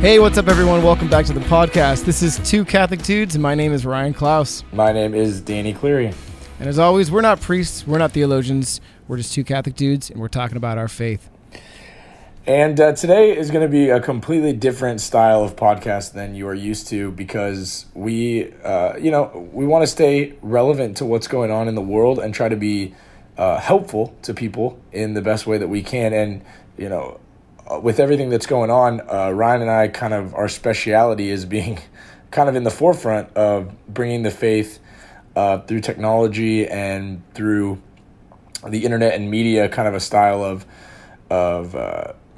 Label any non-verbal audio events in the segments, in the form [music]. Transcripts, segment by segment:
Hey, what's up, everyone? Welcome back to the podcast. This is Two Catholic Dudes, and my name is Ryan Klaus. My name is Danny Cleary. And as always, we're not priests, we're not theologians, we're just two Catholic dudes, and we're talking about our faith. And uh, today is going to be a completely different style of podcast than you are used to because we, uh, you know, we want to stay relevant to what's going on in the world and try to be uh, helpful to people in the best way that we can. And, you know, with everything that's going on, uh, Ryan and I kind of, our speciality is being [laughs] kind of in the forefront of bringing the faith uh, through technology and through the internet and media, kind of a style of, of,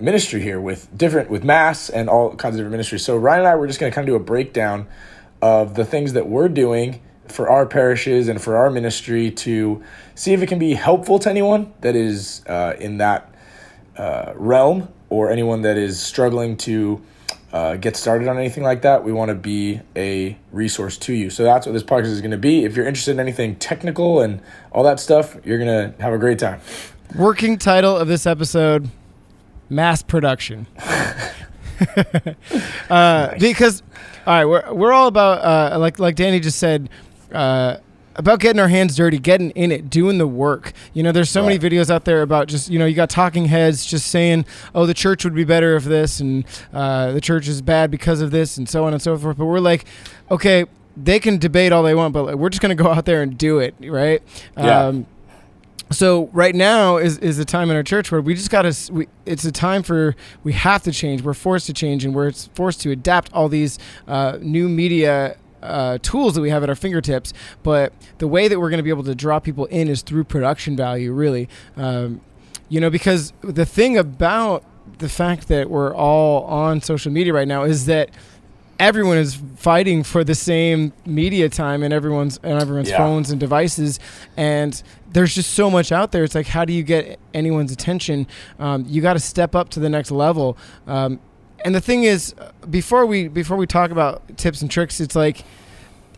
ministry here with different with mass and all kinds of different ministries. So Ryan and I were just going to kind of do a breakdown of the things that we're doing for our parishes and for our ministry to see if it can be helpful to anyone that is uh, in that uh, realm or anyone that is struggling to uh, get started on anything like that. We want to be a resource to you. So that's what this podcast is going to be. If you're interested in anything technical and all that stuff, you're going to have a great time. Working title of this episode mass production. [laughs] uh, nice. Because, all right, we're we're all about uh, like like Danny just said. About getting our hands dirty, getting in it, doing the work. You know, there's so right. many videos out there about just, you know, you got talking heads just saying, oh, the church would be better if this, and uh, the church is bad because of this, and so on and so forth. But we're like, okay, they can debate all they want, but like, we're just going to go out there and do it, right? Yeah. Um, so right now is is a time in our church where we just got to it's a time for we have to change we're forced to change and we're forced to adapt all these uh, new media uh, tools that we have at our fingertips but the way that we're going to be able to draw people in is through production value really. Um, you know because the thing about the fact that we're all on social media right now is that everyone is fighting for the same media time and everyone's and everyone's yeah. phones and devices and there's just so much out there. It's like how do you get anyone's attention? Um, you got to step up to the next level. Um, and the thing is before we before we talk about tips and tricks it's like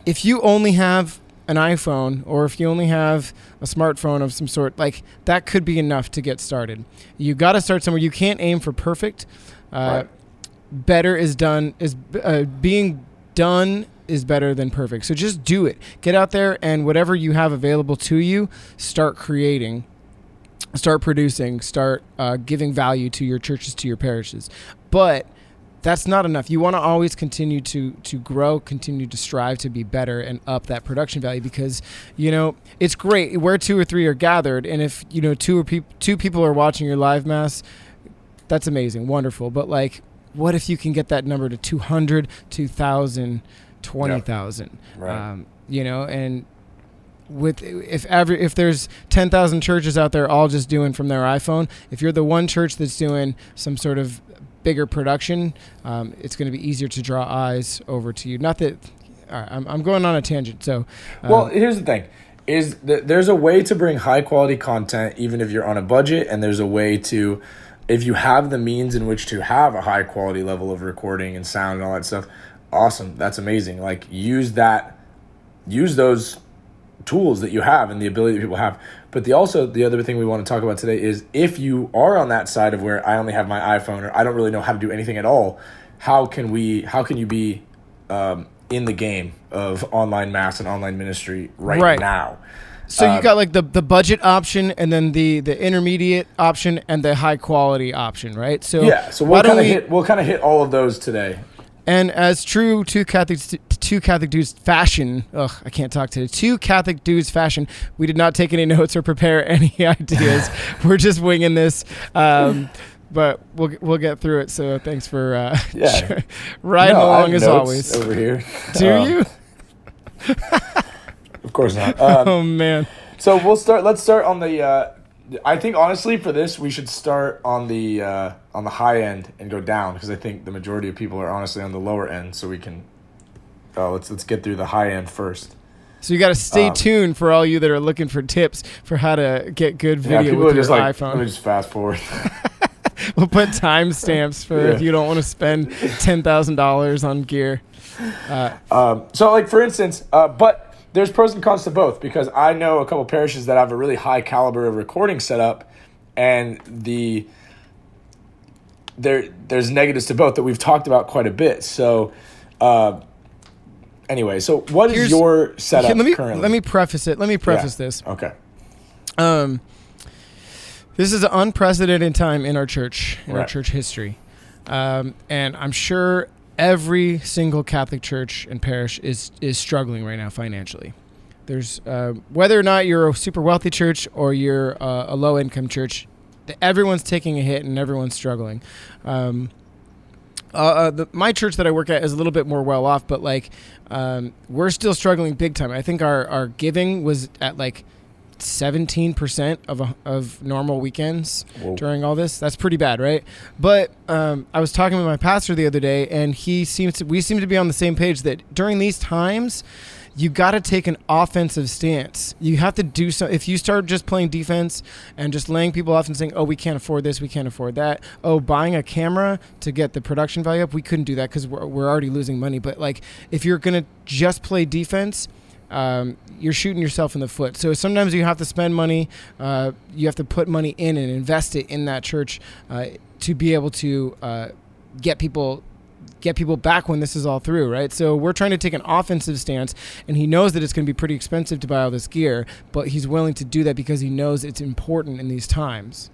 if you only have an iphone or if you only have a smartphone of some sort like that could be enough to get started you got to start somewhere you can't aim for perfect uh, right better is done is uh, being done is better than perfect. So just do it. Get out there and whatever you have available to you, start creating, start producing, start uh, giving value to your churches, to your parishes. But that's not enough. You want to always continue to to grow, continue to strive to be better and up that production value because you know it's great where two or three are gathered, and if you know two or pe- two people are watching your live mass, that's amazing, wonderful. But like what if you can get that number to 200, 2,000, 20,000? Yep. Right. Um, you know, and with if every if there's 10,000 churches out there all just doing from their iPhone, if you're the one church that's doing some sort of bigger production, um, it's going to be easier to draw eyes over to you. Not that I'm, I'm going on a tangent. So, um, well, here's the thing: is that there's a way to bring high quality content even if you're on a budget, and there's a way to if you have the means in which to have a high quality level of recording and sound and all that stuff, awesome. That's amazing. Like use that, use those tools that you have and the ability that people have. But the also the other thing we want to talk about today is if you are on that side of where I only have my iPhone or I don't really know how to do anything at all, how can we? How can you be um, in the game of online mass and online ministry right, right. now? So you um, got like the the budget option, and then the the intermediate option, and the high quality option, right? So yeah. So we'll kind of we, hit we'll kind of hit all of those today. And as true to Catholic two Catholic dudes fashion, ugh, I can't talk today. Two Catholic dudes fashion. We did not take any [laughs] notes or prepare any [laughs] ideas. [laughs] We're just winging this. Um, but we'll we'll get through it. So thanks for uh, yeah. riding no, along as always. Over here, do um, you? Of course not. Um, oh man. So we'll start. Let's start on the. Uh, I think honestly for this we should start on the uh, on the high end and go down because I think the majority of people are honestly on the lower end. So we can. Uh, let's let's get through the high end first. So you got to stay um, tuned for all you that are looking for tips for how to get good video yeah, with your like, iPhone. Let me just fast forward. [laughs] we'll put timestamps [laughs] for yeah. if you don't want to spend ten thousand dollars on gear. Uh, um, so, like for instance, uh, but there's pros and cons to both because I know a couple parishes that have a really high caliber of recording setup, and the there there's negatives to both that we've talked about quite a bit. So, uh, anyway, so what is Here's- your setup let me currently? let me preface it. Let me preface Yeah. this. Okay. Um, this is an unprecedented time in our church, in our church history, um, and I'm sure every single Catholic church and parish is is struggling right now financially. There's uh, whether or not you're a super wealthy church or you're uh, a low income church, everyone's taking a hit and everyone's struggling. Um, uh, uh, the, my church that I work at is a little bit more well off, but like um, we're still struggling big time. I think our, our giving was at like seventeen percent of a, of normal weekends Whoa. during all this. That's pretty bad, right? But um, I was talking with my pastor the other day, and he seems to we seem to be on the same page that during these times. You got to take an offensive stance. You have to do so. If you start just playing defense and just laying people off and saying, "Oh, we can't afford this, we can't afford that," oh, buying a camera to get the production value up, we couldn't do that because we're, we're already losing money. But like, if you're gonna just play defense, um, you're shooting yourself in the foot. So sometimes you have to spend money. Uh, you have to put money in and invest it in that church uh, to be able to uh, get people get people back when this is all through, right? So we're trying to take an offensive stance, and he knows that it's going to be pretty expensive to buy all this gear, but he's willing to do that because he knows it's important in these times.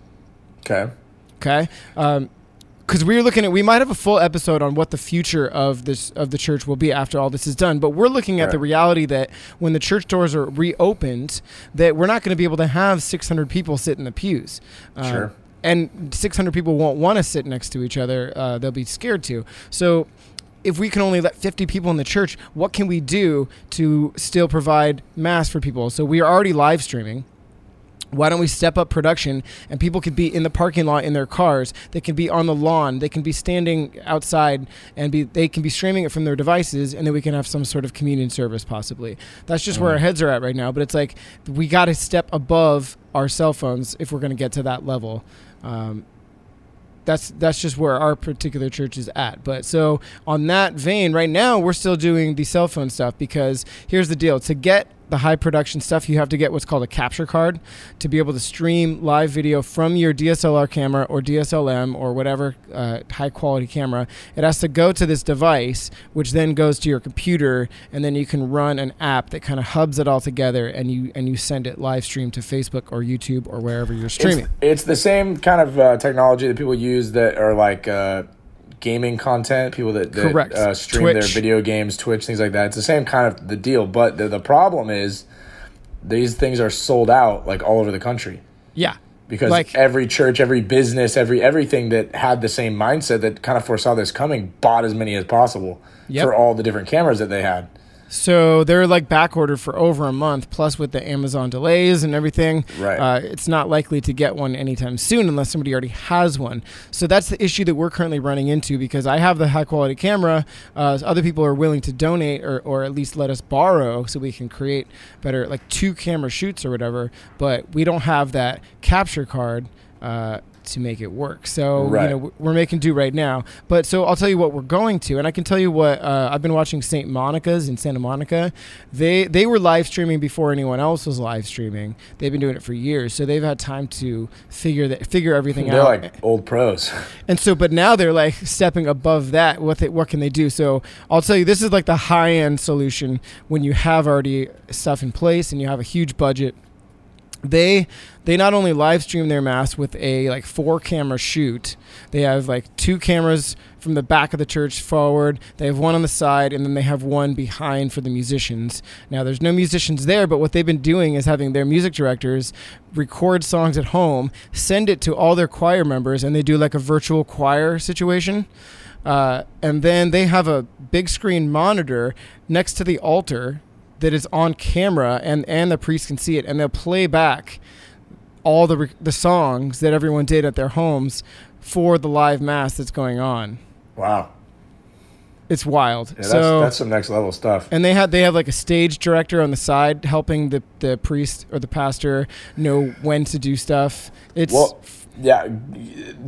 Okay. Okay. Um, because we were looking at, we might have a full episode on what the future of this of the church will be after all this is done. But we're looking at the reality that when the church doors are reopened, that we're not going to be able to have 600 people sit in the pews. Uh, Sure. And 600 people won't want to sit next to each other. Uh, they'll be scared to. So if we can only let 50 people in the church, what can we do to still provide mass for people? So we are already live streaming why don't we step up production and people could be in the parking lot in their cars. They can be on the lawn. They can be standing outside and be they can be streaming it from their devices and then we can have some sort of communion service possibly. That's just where our heads are at right now but it's like we got to step above our cell phones if we're going to get to that level. Um, that's that's just where our particular church is at. But so on that vein, right now we're still doing the cell phone stuff because here's the deal: to get the high production stuff, you have to get what's called a capture card to be able to stream live video from your DSLR camera or DSLM or whatever uh, high quality camera. It has to go to this device, which then goes to your computer, and then you can run an app that kind of hubs it all together, and you and you send it live stream to Facebook or YouTube or wherever you're streaming. It's, it's the same kind of uh, technology that people use that are like uh, gaming content. People that, that Correct. Uh, stream their video games, Twitch, things like that. It's the same kind of the deal. But the, the problem is these things are sold out like all over the country yeah. because Like- every church, every business, every everything that had the same mindset that kind of foresaw this coming bought as many as possible Yep. for all the different cameras that they had. So they're like back ordered for over a month, plus with the Amazon delays and everything. Right. Uh, it's not likely to get one anytime soon unless somebody already has one. So that's the issue that we're currently running into because I have the high quality camera. Uh, other people are willing to donate or, or at least let us borrow so we can create better, like two camera shoots or whatever. But we don't have that capture card. Uh, to make it work, so Right. you know we're making do right now. But so I'll tell you what we're going to, and I can tell you what uh, I've been watching St. Monica's in Santa Monica. They they were live streaming before anyone else was live streaming. They've been doing it for years, so they've had time to figure that figure everything out. They're like old pros. [laughs] And so, but now they're like stepping above that. What they, what can they do? So I'll tell you, this is like the high end solution when you have already stuff in place and you have a huge budget. They they not only live stream their mass with a like four camera shoot. They have like two cameras from the back of the church forward. They have one on the side, and then they have one behind for the musicians. Now there's no musicians there, but what they've been doing is having their music directors record songs at home, send it to all their choir members, and they do like a virtual choir situation. Uh, and then they have a big screen monitor next to the altar that is on camera, and, and the priest can see it, and they'll play back all the the songs that everyone did at their homes for the live mass that's going on. Wow. It's wild. Yeah, that's, so that's some next level stuff. and they have they have like a stage director on the side helping the, the priest or the pastor know when to do stuff. It's Well, yeah,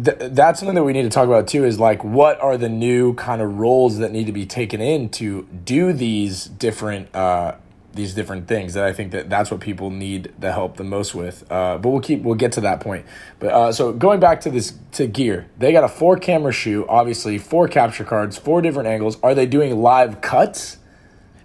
th- that's something that we need to talk about too. Is like, what are the new kind of roles that need to be taken in to do these different uh, these different things that I think that that's what people need the help the most with. Uh, but we'll keep we'll get to that point. But uh, so going back to this to gear, they got a four camera shoot, obviously four capture cards, four different angles. Are they doing live cuts?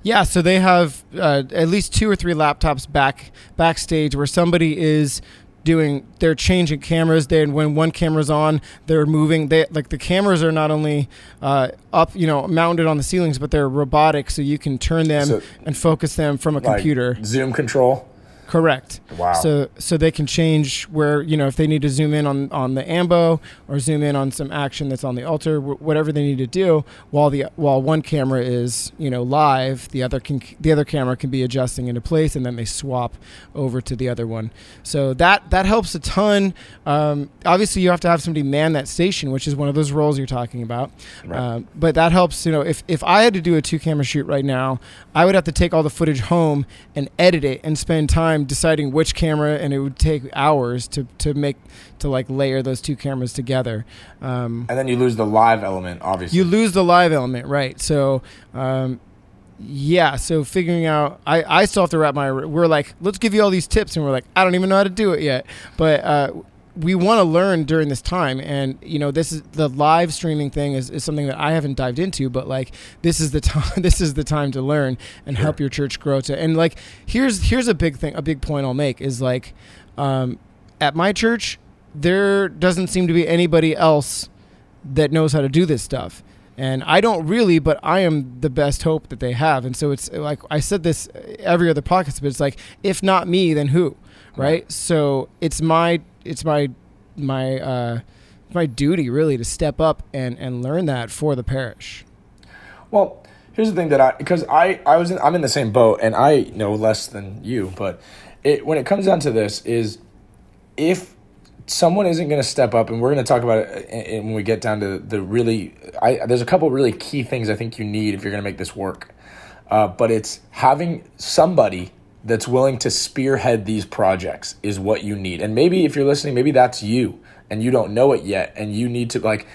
Yeah, so they have uh, at least two or three laptops back backstage where somebody is doing they're changing cameras. Then when one camera's on they're moving. They like the cameras are not only uh, up you know mounted on the ceilings but they're robotic so you can turn them so, and focus them from a like computer. zoom control Correct. Wow. So so they can change where you know if they need to zoom in on on the ambo or zoom in on some action that's on the altar, whatever they need to do, while the while one camera is you know live, the other can the other camera can be adjusting into place, and then they swap over to the other one. So that that helps a ton. Um, obviously, you have to have somebody man that station, which is one of those roles you're talking about. Right. Um, but that helps. You know, if if I had to do a two camera shoot right now, I would have to take all the footage home and edit it and spend time deciding which camera, and it would take hours to to make to like layer those two cameras together. Um, and then you lose the live element, obviously. You lose the live element, right? So. Um, yeah, so figuring out, I, I still have to wrap my. We're like, let's give you all these tips, and we're like, I don't even know how to do it yet. But uh, we want to learn during this time and you know this is the live streaming thing is, is something that i haven't dived into but like this is the time [laughs] this is the time to learn and sure. help your church grow to and like here's here's a big thing a big point i'll make is like um, at my church there doesn't seem to be anybody else that knows how to do this stuff and I don't really, but I am the best hope that they have. And so it's like I said this every other podcast, but it's like if not me, then who, right? So it's my it's my my uh, my duty really to step up and and learn that for the parish. Well, here's the thing that I because I I was in, I'm in the same boat and I know less than you, but it when it comes down to this is if someone isn't going to step up and we're going to talk about it when we get down to the really I there's a couple really key things I think you need if you're going to make this work. Uh, but it's having somebody that's willing to spearhead these projects is what you need. And maybe if you're listening, maybe that's you and you don't know it yet and you need to like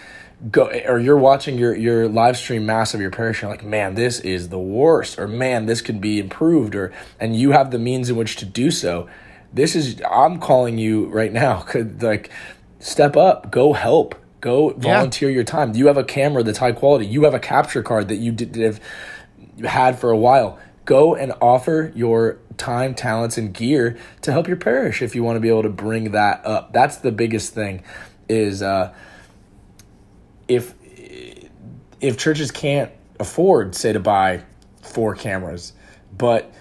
go or you're watching your your live stream mass of your parish and like, man, this is the worst, or man, this could be improved, or and you have the means in which to do so. This is I'm calling you right now. [laughs] Could like step up, go help, go volunteer yeah. your time. You have a camera that's high quality. You have a capture card that you did have had for a while go and offer your time, talents, and gear to help your parish if you want to be able to bring that up. That's the biggest thing is uh, if if churches can't afford, say, to buy four cameras, but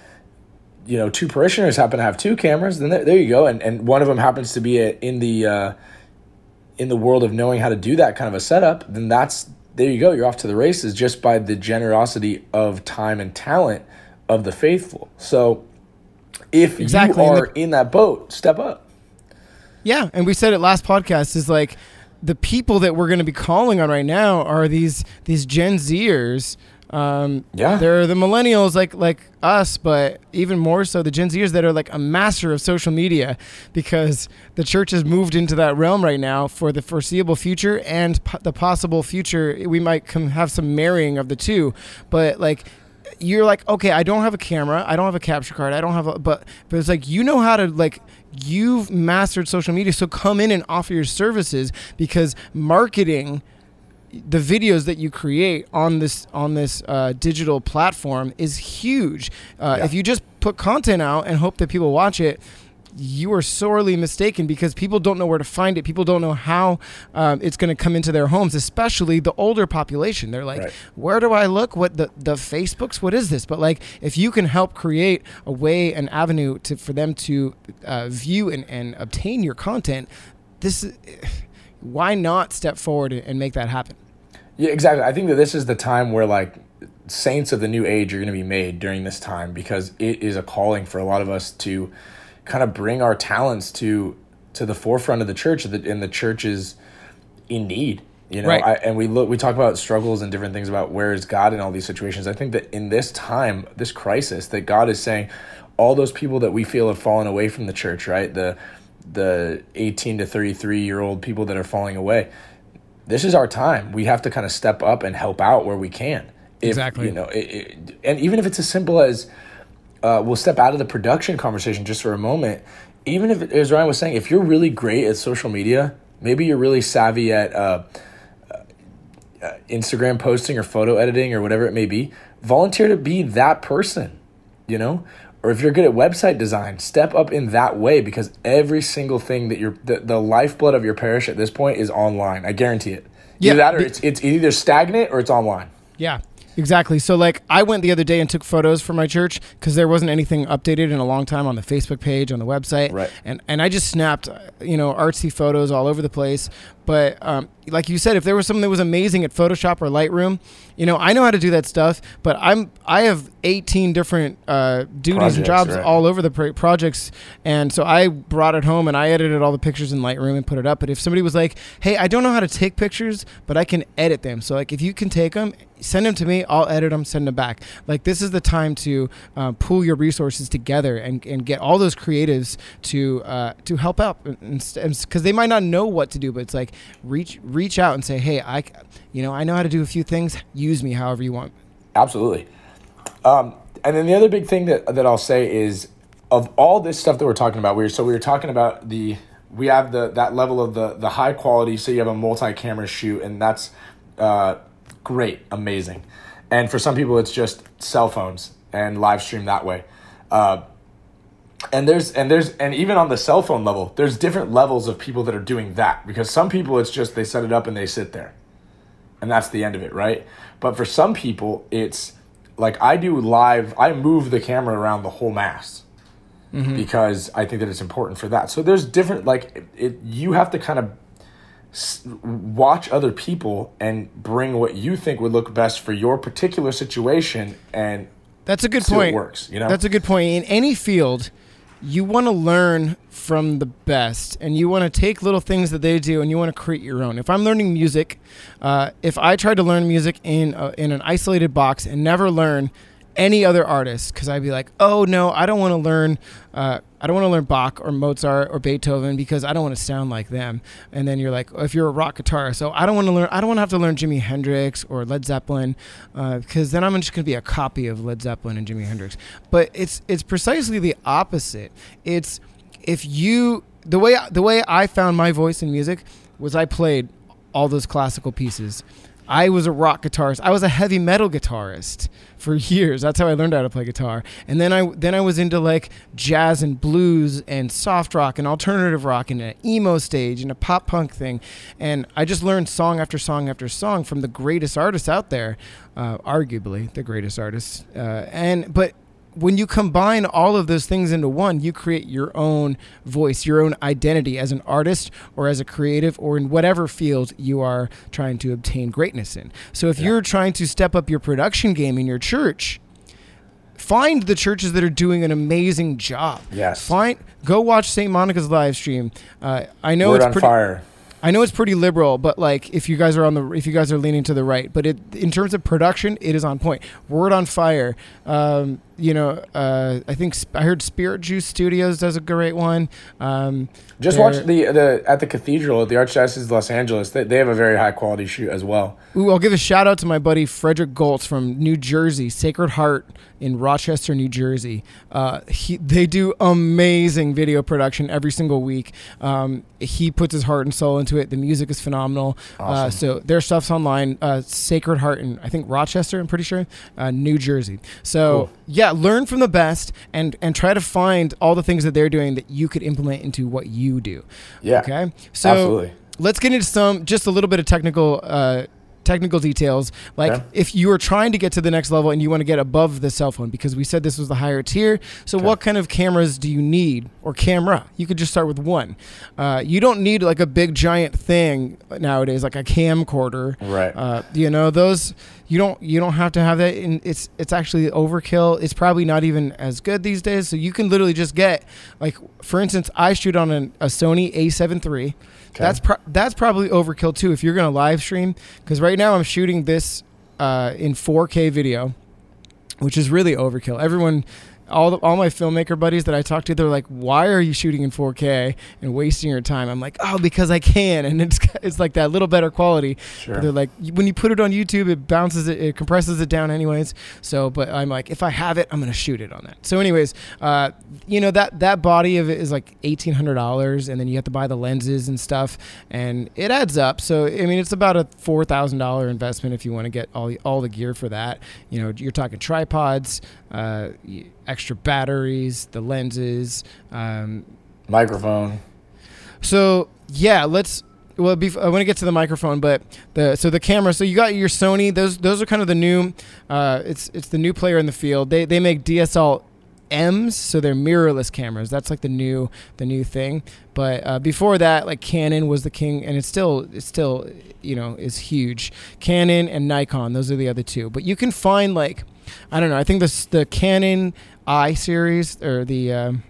you know, two parishioners happen to have two cameras, then there, there you go, and and one of them happens to be a, in the uh, in the world of knowing how to do that kind of a setup, then that's there you go. You're off to the races just by the generosity of time and talent of the faithful. So if exactly. you are the, in that boat, step up. Yeah, and we said it last podcast is like the people that we're going to be calling on right now are these these Gen Zers. Um, yeah, they're the millennials like like us, but even more so the Gen Zers that are like a master of social media because the church has moved into that realm right now for the foreseeable future and po- the possible future. We might come have some marrying of the two, but like you're like, okay, I don't have a camera, I don't have a capture card, I don't have a, but but it's like you know how to like you've mastered social media, so come in and offer your services because marketing the videos that you create on this on this uh, digital platform is huge. Uh, yeah. If you just put content out and hope that people watch it, you are sorely mistaken because people don't know where to find it. People don't know how um, it's going to come into their homes, especially the older population. They're like, right. where do I look? What the, the Facebooks? What is this? But like, if you can help create a way, an avenue to, for them to uh, view and, and obtain your content, this [sighs] why not step forward and make that happen? Yeah, exactly. I think that this is the time where like saints of the new age are going to be made during this time because it is a calling for a lot of us to kind of bring our talents to to the forefront of the church and the church is in need you know? Right. I, and we look we talk about struggles and different things about where is god in all these situations. I think that in this time this crisis that god is saying all those people that we feel have fallen away from the church right? The the 18 to 33 year old people that are falling away. This is our time. We have to kind of step up and help out where we can. If, exactly. you know it, it, and even if it's as simple as uh, we'll step out of the production conversation just for a moment. Even if, as Ryan was saying, if you're really great at social media, maybe you're really savvy at uh, uh, Instagram posting or photo editing or whatever it may be, volunteer to be that person, you know? Or if you're good at website design, step up in that way because every single thing that you're, the, the lifeblood of your parish at this point is online. I guarantee it. Either Yeah, that or it's, it's either stagnant or it's online. Yeah, exactly. So like I went the other day and took photos for my church because there wasn't anything updated in a long time on the Facebook page on the website. Right. And and I just snapped, you know, artsy photos all over the place. But um, like you said, if there was something that was amazing at Photoshop or Lightroom, you know, I know how to do that stuff. But I'm I have 18 different uh, duties Projects, and jobs right. all over the pro- projects, and so I brought it home and I edited all the pictures in Lightroom and put it up. But if somebody was like, "Hey, I don't know how to take pictures, but I can edit them," so like if you can take them, send them to me. I'll edit them, send them back. Like this is the time to uh, pool your resources together and, and get all those creatives to uh, to help out, because they might not know what to do, but it's like reach reach out and say, "Hey, I, you know, I know how to do a few things. Use me however you want." Absolutely. Um, and then the other big thing that, that I'll say is of all this stuff that we're talking about, we were, so we were talking about the, we have the, that level of the, the high quality. So you have a multi-camera shoot and that's, uh, great, amazing. And for some people, it's just cell phones and live stream that way. Uh, and there's and there's and even on the cell phone level, there's different levels of people that are doing that because some people it's just they set it up and they sit there and that's the end of it, right? But for some people, it's like I do live, I move the camera around the whole mast because I think that it's important for that. So there's different, like, it, it, you have to kind of watch other people and bring what you think would look best for your particular situation and That's a good point. works, you know? That's a good point. In any field, you want to learn from the best, and you want to take little things that they do, and you want to create your own. If I'm learning music, uh, if I tried to learn music in a, in an isolated box and never learn any other artist, because I'd be like, oh no, I don't want to learn. Uh, I don't want to learn Bach or Mozart or Beethoven because I don't want to sound like them. And then you're like, if you're a rock guitarist, so I don't want to learn. I don't want to have to learn Jimi Hendrix or Led Zeppelin because then I'm just going to be a copy of Led Zeppelin and Jimi Hendrix. But it's it's precisely the opposite. It's if you the way the way I found my voice in music was I played all those classical pieces. I was a rock guitarist. I was a heavy metal guitarist for years. That's how I learned how to play guitar. And then I then I was into like jazz and blues and soft rock and alternative rock and an emo stage and a pop punk thing. And I just learned song after song after song from the greatest artists out there, uh, arguably the greatest artists. Uh, and but when you combine all of those things into one, you create your own voice, your own identity as an artist or as a creative or in whatever field you are trying to obtain greatness in. So if you're trying to step up your production game in your church, find the churches that are doing an amazing job. Yes. Find go watch St. Monica's live stream. Uh, I know Word it's on pretty fire. I know it's pretty liberal, but like if you guys are on the if you guys are leaning to the right, but it in terms of production, it is on point. Word on fire. Um, you know, uh, I think sp- I heard Spirit Juice Studios does a great one. Um, Just watch the the at the cathedral at the Archdiocese of Los Angeles. They, they have a very high quality shoot as well. Ooh, I'll give a shout out to my buddy Frederick Goltz from New Jersey, Sacred Heart in Rochester, New Jersey. Uh, he, they do amazing video production every single week. Um, he puts his heart and soul into it. The music is phenomenal. Uh, so their stuff's online. Uh, Sacred Heart in I think Rochester. I'm pretty sure, uh, New Jersey. So Cool. yeah, learn from the best and and try to find all the things that they're doing that you could implement into what you do. Yeah. Okay. So Absolutely. let's get into some just a little bit of technical uh, technical details like Okay. if you are trying to get to the next level and you want to get above the cell phone because we said this was the higher tier so Okay. what kind of cameras do you need or camera you could just start with one uh, you don't need like a big giant thing nowadays like a camcorder Right. uh, you know those you don't you don't have to have that and it's it's actually overkill it's probably not even as good these days so you can literally just get like for instance i shoot on an, a sony a7 III. That's pro- that's probably overkill too if you're going to live stream because right now i'm shooting this uh, in 4k video which is really overkill. Everyone all the, all my filmmaker buddies that I talk to, they're like, "Why are you shooting in 4K and wasting your time?" I'm like, "Oh, because I can," [laughs] and it's it's like that little better quality. Sure. But they're like, when you put it on YouTube, it bounces it, it compresses it down anyways. So, but I'm like, if I have it, I'm gonna shoot it on that. So, anyways, uh, you know that that body of it is like eighteen hundred dollars, and then you have to buy the lenses and stuff, and it adds up. So, I mean, it's about a four thousand dollar investment if you want to get all the, all the gear for that. You know, you're talking tripods, uh, extra batteries, the lenses. Um, Microphone. so yeah, let's. Well, bef- I want to get to the microphone, but the so the camera. So you got your Sony. Those those are kind of the new. Uh, it's it's the new player in the field. They they make DSL M's, so they're mirrorless cameras. That's like the new the new thing. But uh, before that, like Canon was the king, and it's still it's still you know is huge. Canon and Nikon, those are the other two. But you can find like I don't know. I think this the Canon I series or the um,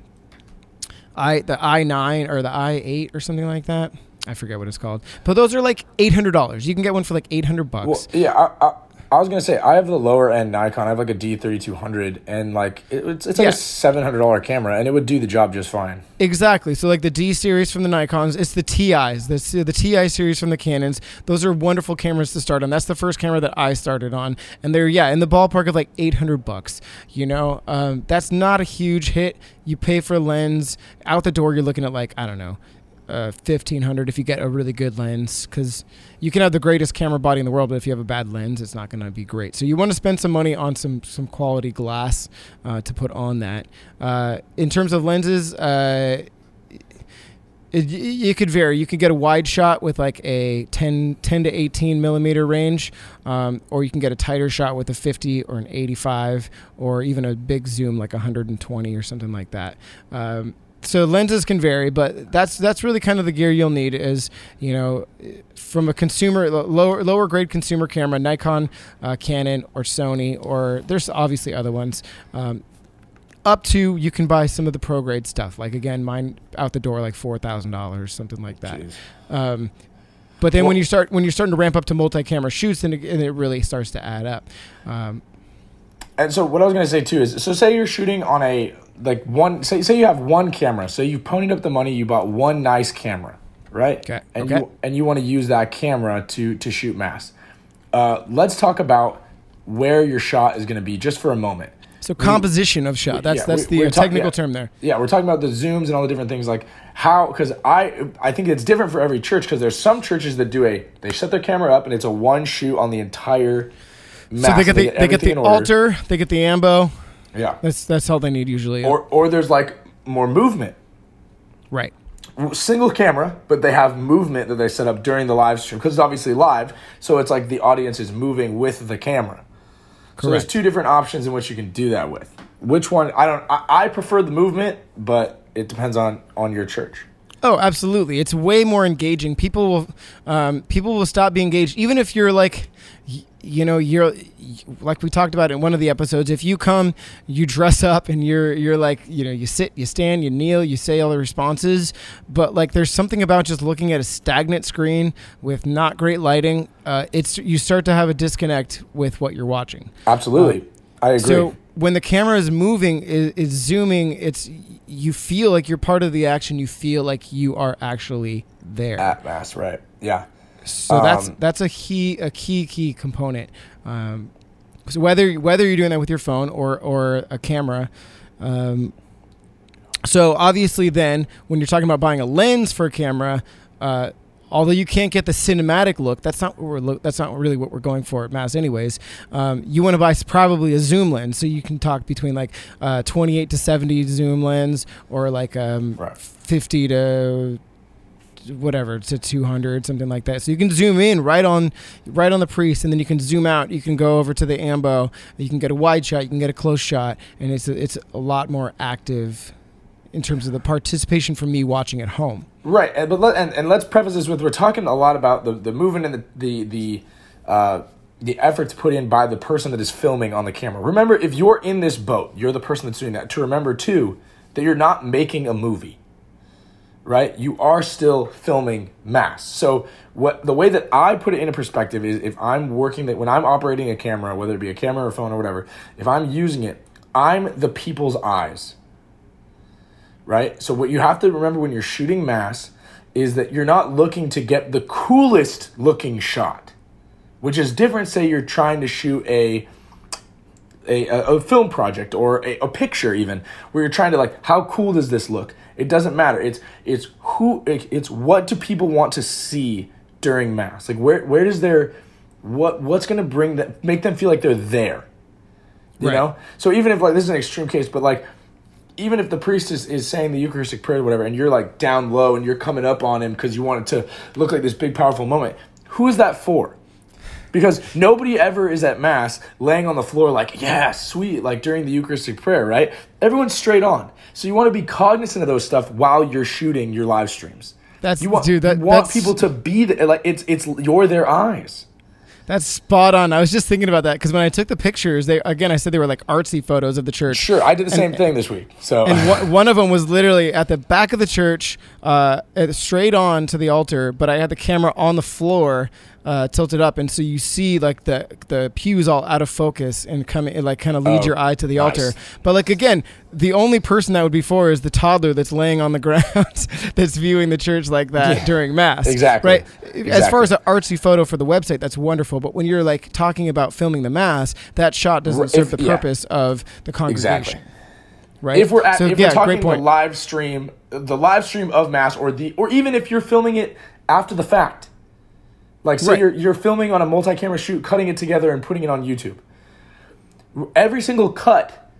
I the i nine or the i eight or something like that. I forget what it's called, but those are like eight hundred dollars. You can get one for like eight hundred bucks. Well, yeah, I, I, I was gonna say I have the lower end Nikon. I have like a D thirty two hundred, and like it, it's it's like Yeah. a seven hundred dollar camera, and it would do the job just fine. Exactly. So like the D series from the Nikon's, it's the TIs, the the TI series from the Canons. Those are wonderful cameras to start on. That's the first camera that I started on, and they're yeah in the ballpark of like eight hundred bucks. You know, um, that's not a huge hit. You pay for a lens out the door. You're looking at like I don't know. Uh, fifteen hundred if you get a really good lens, because you can have the greatest camera body in the world, but if you have a bad lens, it's not going to be great. So you want to spend some money on some some quality glass uh, to put on that. Uh, in terms of lenses, uh, it, it could vary. You could get a wide shot with like a 10, 10 to 18 millimeter range, um, or you can get a tighter shot with a 50 or an 85, or even a big zoom like 120 or something like that. Um, so lenses can vary, but that's that's really kind of the gear you'll need. Is you know, from a consumer lower lower grade consumer camera, Nikon, uh, Canon, or Sony, or there's obviously other ones. Um, up to you can buy some of the pro grade stuff. Like again, mine out the door like four thousand dollars, something like that. Um, but then Well- when you start when you're starting to ramp up to multi-camera shoots, then it, it really starts to add up. Um, And so what I was gonna say too is, so say you're shooting on a like one, say say you have one camera, so you ponied up the money, you bought one nice camera, right? Okay, And okay. you and you want to use that camera to to shoot mass. Uh, let's talk about where your shot is gonna be just for a moment. so composition of shot. That's yeah, that's we- the uh, talk- technical yeah. term there. Yeah, we're talking about the zooms and all the different things like how because I I think it's different for every church because there's some churches that do a they set their camera up and it's a one shoot on the entire. Mass. So they get the they get everything the altar, they get the ambo. Yeah. That's that's all they need usually. Or or there's like more movement. right. Single camera, but they have movement that they set up during the live stream because it's obviously live. So it's like the audience is moving with the camera. So there's two different options in which you can do that with. Which one? I don't. I, I prefer the movement, but it depends on on your church. Oh, absolutely. It's way more engaging. People will, um, people will stop being engaged, even if you're like, you know, you're like we talked about in one of the episodes. If you come, you dress up, and you're you're like, you know, you sit, you stand, you kneel, you say all the responses, but like, there's something about just looking at a stagnant screen with not great lighting. Uh, it's you start to have a disconnect with what you're watching. Absolutely, I agree. So when the camera is moving, is, is zooming, it's you feel like you're part of the action. You feel like you are actually there. At mass, right? Yeah. So that's um, that's a key a key key component. Um, so whether whether you're doing that with your phone or or a camera. Um, so obviously, then when you're talking about buying a lens for a camera, uh, although you can't get the cinematic look, that's not what we're lo- that's not really what we're going for at Mass, anyways. Um, you want to buy probably a zoom lens, so you can talk between like uh, 28 to 70 zoom lens, or like um, Right. 50 to whatever to 200 something like that. So you can zoom in right on right on the priest and then you can zoom out. You can go over to the ambo. You can get a wide shot. You can get a close shot. And it's a, it's a lot more active in terms of the participation from me watching at home. Right, and but let, and, and let's preface this with we're talking a lot about the, the movement and the the the uh, the effort to put in by the person that is filming on the camera. Remember, if you're in this boat, you're the person that's doing that. To remember too that you're not making a movie, right? You are still filming mass. So what the way that I put it into perspective is if I'm working that when I'm operating a camera, whether it be a camera or phone or whatever, if I'm using it, I'm the people's eyes. Right? So what you have to remember when you're shooting mass is that you're not looking to get the coolest looking shot, which is different say you're trying to shoot a a, a, film project or a, a picture even where you're trying to like how cool does this look it doesn't matter. It's it's who it's what do people want to see during mass? Like where where does their what what's going to bring that make them feel like they're there? You right. know? So even if like this is an extreme case but like even if the priest is, is saying the eucharistic prayer or whatever and you're like down low and you're coming up on him because you want it to look like this big powerful moment who is that for because nobody ever is at mass laying on the floor like yeah sweet like during the eucharistic prayer right everyone's straight on so you want to be cognizant of those stuff while you're shooting your live streams that's you want, dude that you want people to be there like it's it's you're their eyes that's spot on. I was just thinking about that because when I took the pictures, they again I said they were like artsy photos of the church. Sure, I did the and, same thing this week. So and [laughs] one of them was literally at the back of the church, uh, straight on to the altar, but I had the camera on the floor uh, tilted up, and so you see like the the pews all out of focus and come it like kind of lead oh, your eye to the nice. altar. But like again, the only person that would be for is the toddler that's laying on the [laughs] ground that's viewing the church like that yeah, during mass. Exactly. Right. Exactly. As far as an artsy photo for the website, that's wonderful. But when you're like talking about filming the mass, that shot doesn't serve if, the purpose of the congregation. Exactly. Right. If we're at, so, if yeah, we're talking the live stream, the live stream of mass, or the or even if you're filming it after the fact like, say right. you're, you're filming on a multi camera shoot, cutting it together and putting it on YouTube. Every single cut,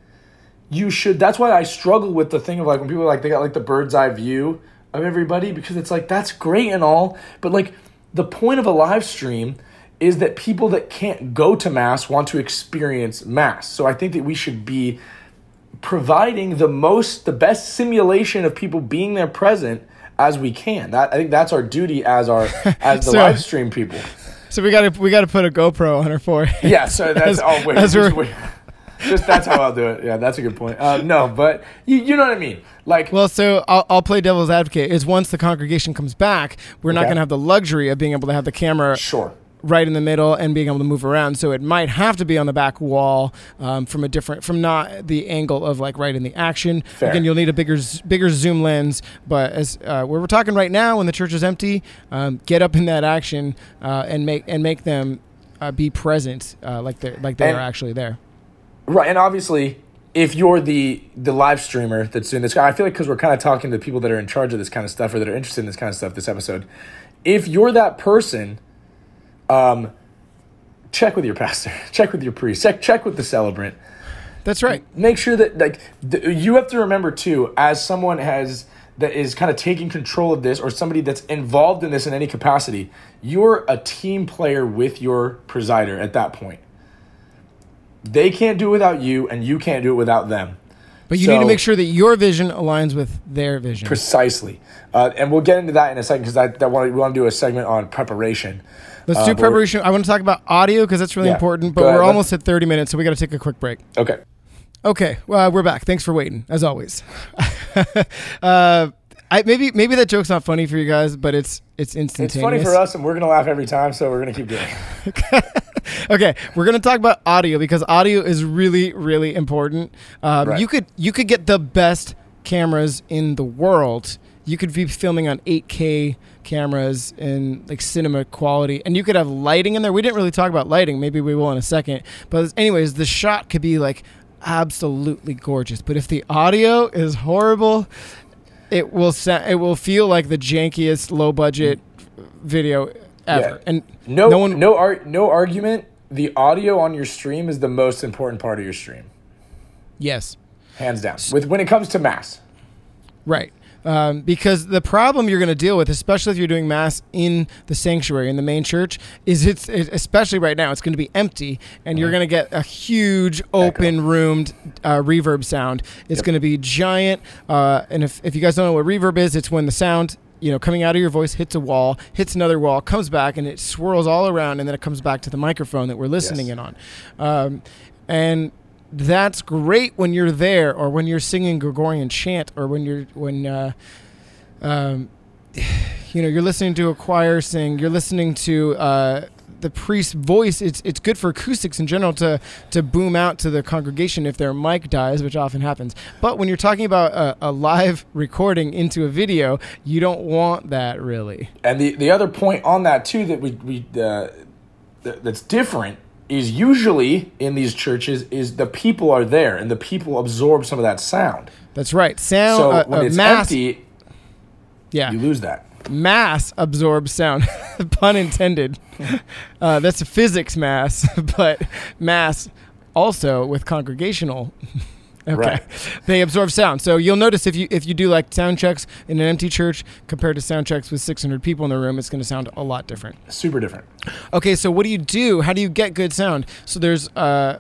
you should. That's why I struggle with the thing of like when people are like, they got like the bird's eye view of everybody because it's like, that's great and all. But like, the point of a live stream is that people that can't go to Mass want to experience Mass. So I think that we should be providing the most, the best simulation of people being there present as we can. That I think that's our duty as our [laughs] as the so, live stream people. So we got to we got to put a GoPro on her forehead. Yeah. So [laughs] that's as, oh wait, just, wait. just that's how I'll do it. Yeah, that's a good point. Uh, no, but you, you know what I mean. Like, well, so I'll, I'll play devil's advocate. Is once the congregation comes back, we're okay. not going to have the luxury of being able to have the camera sure right in the middle and being able to move around. So it might have to be on the back wall um, from a different, from not the angle of like right in the action. Fair. Again, you'll need a bigger, bigger zoom lens. But as uh, where we're talking right now, when the church is empty, um, get up in that action uh, and make and make them uh, be present, uh, like they like they and, are actually there. Right, and obviously. If you're the the live streamer that's doing this, I feel like because we're kind of talking to people that are in charge of this kind of stuff or that are interested in this kind of stuff. This episode, if you're that person um, check with your pastor, [laughs] check with your priest, check check with the celebrant. That's right. Make sure that like the, you have to remember too, as someone has that is kind of taking control of this, or somebody that's involved in this in any capacity, you're a team player with your presider at that point. They can't do it without you, and you can't do it without them. But you so, need to make sure that your vision aligns with their vision. Precisely, uh, and we'll get into that in a second because I, I want to, we want to do a segment on preparation. Let's uh, do preparation. I want to talk about audio because that's really yeah, important. But we're almost at 30 minutes, so we got to take a quick break. Okay. Okay. Well, we're back. Thanks for waiting, as always. [laughs] uh, I, maybe maybe that joke's not funny for you guys, but it's it's instantaneous. It's funny for us, and we're gonna laugh every time, so we're gonna keep doing it. [laughs] okay, we're gonna talk about audio because audio is really really important. Um, right. You could you could get the best cameras in the world. You could be filming on 8K cameras in like cinema quality. And you could have lighting in there. We didn't really talk about lighting. Maybe we will in a second. But anyways the shot could be like absolutely gorgeous. But if the audio is horrible it will sa- it will feel like the jankiest low budget video ever. Yeah. and no no one no ar- no argument. The audio on your stream is the most important part of your stream. Yes. Hands down. With when it comes to mass. Right um, because the problem you're going to deal with, especially if you're doing mass in the sanctuary in the main church, is it's it, especially right now it's going to be empty, and you're uh-huh. going to get a huge open roomed uh, reverb sound. It's yep. going to be giant, uh, and if if you guys don't know what reverb is, it's when the sound you know, coming out of your voice hits a wall, hits another wall, comes back, and it swirls all around, and then it comes back to the microphone that we're listening yes. in on. Um, and that's great when you're there or when you're singing Gregorian chant or when you're when uh, um, [sighs] you know you're listening to a choir sing you're listening to uh, the priest's voice. It's it's good for acoustics in general to to boom out to the congregation if their mic dies, which often happens. But when you're talking about a, a live [laughs] recording into a video, you don't want that really. And the the other point on that too that we we uh, th- that's different is usually in these churches is the people are there and the people absorb some of that sound. That's right. Sound. So uh, when uh, it's mass. empty, yeah. you lose that. mass absorbs sound [laughs] pun intended [laughs] uh, that's a physics mass [laughs] but mass also with congregational okay Right. [laughs] they absorb sound so you'll notice if you if you do like sound checks in an empty church compared to sound checks with 600 people in the room it's going to sound a lot different Super different. Okay, so what do you do? How do you get good sound? So there's uh,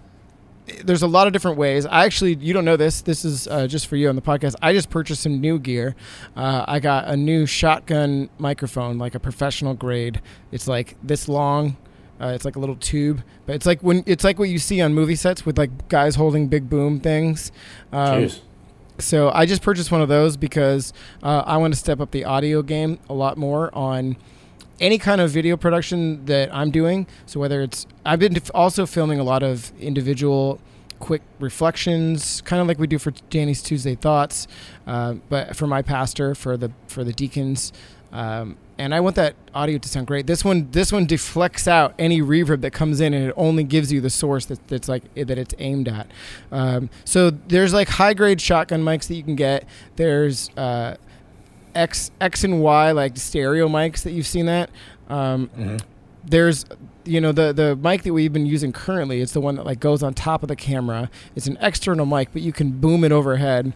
there's a lot of different ways. I actually, you don't know this. This is uh, just for you on the podcast. I just purchased some new gear. Uh, I got a new shotgun microphone, like a professional grade. It's like this long. Uh, it's like a little tube, but it's like when it's like what you see on movie sets with like guys holding big boom things. Um, so I just purchased one of those because uh, I want to step up the audio game a lot more on any kind of video production that I'm doing. So whether it's I've been also filming a lot of individual quick reflections, kind of like we do for Danny's Tuesday Thoughts, uh, but for my pastor, for the for the deacons. Um, and I want that audio to sound great. This one, this one deflects out any reverb that comes in, and it only gives you the source that, that's like that it's aimed at. Um, so there's like high grade shotgun mics that you can get. There's uh, X X and Y like stereo mics that you've seen that. Um, Mhm. There's you know the the mic that we've been using currently it's the one that like goes on top of the camera. It's an external mic but you can boom it overhead.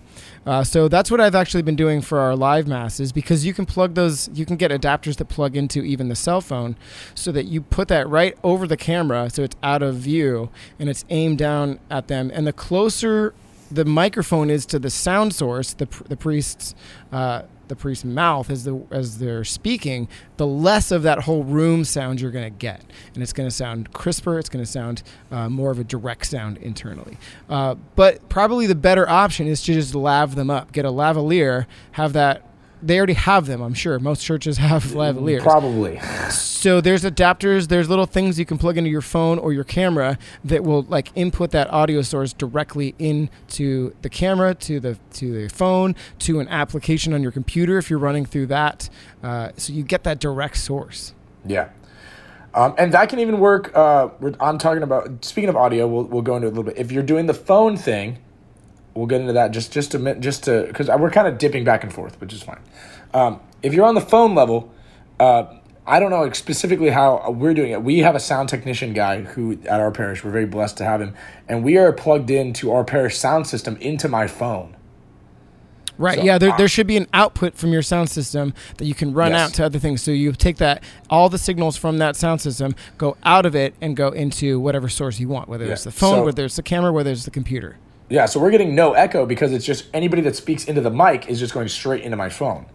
Uh, so that's what i've actually been doing for our live masses because you can plug those you can get adapters that plug into even the cell phone so that you put that right over the camera so it's out of view and it's aimed down at them. And the closer the microphone is to the sound source the, pr- the priest's uh, the priest's mouth as the as they're speaking, the less of that whole room sound you're going to get, and it's going to sound crisper. It's going to sound uh, more of a direct sound internally. Uh, but probably the better option is to just lav them up. Get a lavalier. Have that. They already have them. I'm sure most churches [laughs] have lavaliers. Probably. So there's adapters, there's little things you can plug into your phone or your camera that will like input that audio source directly into the camera, to the to the phone, to an application on your computer if you're running through that. Uh, so you get that direct source. Yeah. Um, and that can even work. Uh, I'm talking about, speaking of audio, we'll, we'll go into it a little bit. If you're doing the phone thing, we'll get into that just, just a minute, just to, because we're kind of dipping back and forth, which is fine. Um, if you're on the phone level, uh, I don't know specifically how we're doing it. We have a sound technician guy who, at our parish, we're very blessed to have him, and we are plugged into our parish sound system into my phone. Right. So, yeah. There, there should be an output from your sound system that you can run Yes. out to other things. So you take that, all the signals from that sound system, go out of it, and go into whatever source you want, whether Yeah. it's the phone, So- whether it's the camera, whether it's the computer. Yeah, so we're getting no echo because it's just anybody that speaks into the mic is just going straight into my phone.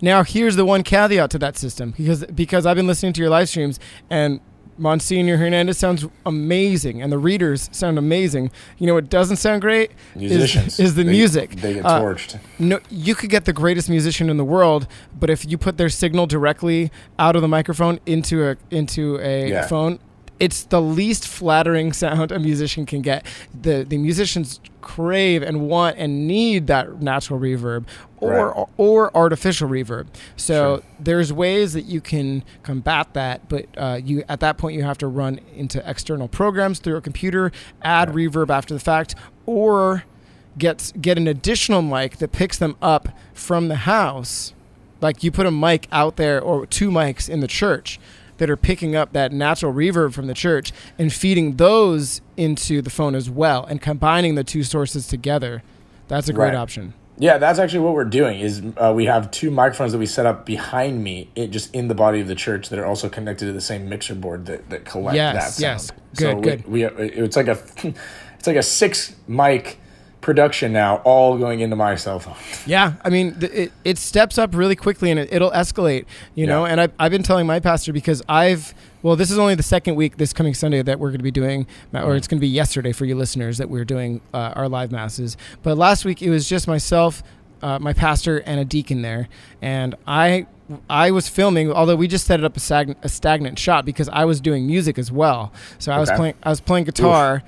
Now, here's the one caveat to that system because because I've been listening to your live streams and Monsignor Hernandez sounds amazing and the readers sound amazing. You know what doesn't sound great Musicians is, is the they- music. They get Uh, torched. no, you could get the greatest musician in the world, but if you put their signal directly out of the microphone into a into a Yeah. phone, it's the least flattering [laughs] sound a musician can get. The the musicians crave and want and need that natural reverb or Right. or artificial reverb. So Sure. there's ways that you can combat that, but uh, you at that point you have to run into external programs through a computer, add Right. reverb after the fact, or get get an additional mic that picks them up from the house. Like you put a mic out there or two mics in the church that are picking up that natural reverb from the church and feeding those into the phone as well and combining the two sources together. That's a great Right. option. Yeah, that's actually what we're doing. Is uh, we have two microphones that we set up behind me, it, just in the body of the church, that are also connected to the same mixer board that, that collect Yes, that sound. yes. so Good, good. We, we it's like a [laughs] it's like a six mic production now, all going into my cell phone. Yeah, I mean, it, it steps up really quickly and it, it'll escalate, you know. And I've, I've been telling my pastor because I've, well, this is only the second week this coming Sunday that we're going to be doing, or Mm-hmm. it's going to be yesterday for you listeners that we're doing uh, our live masses. But last week it was just myself, uh, my pastor and a deacon there, and I I was filming. Although we just set it up a, stagn- a stagnant shot because I was doing music as well. So I was playing I was playing guitar,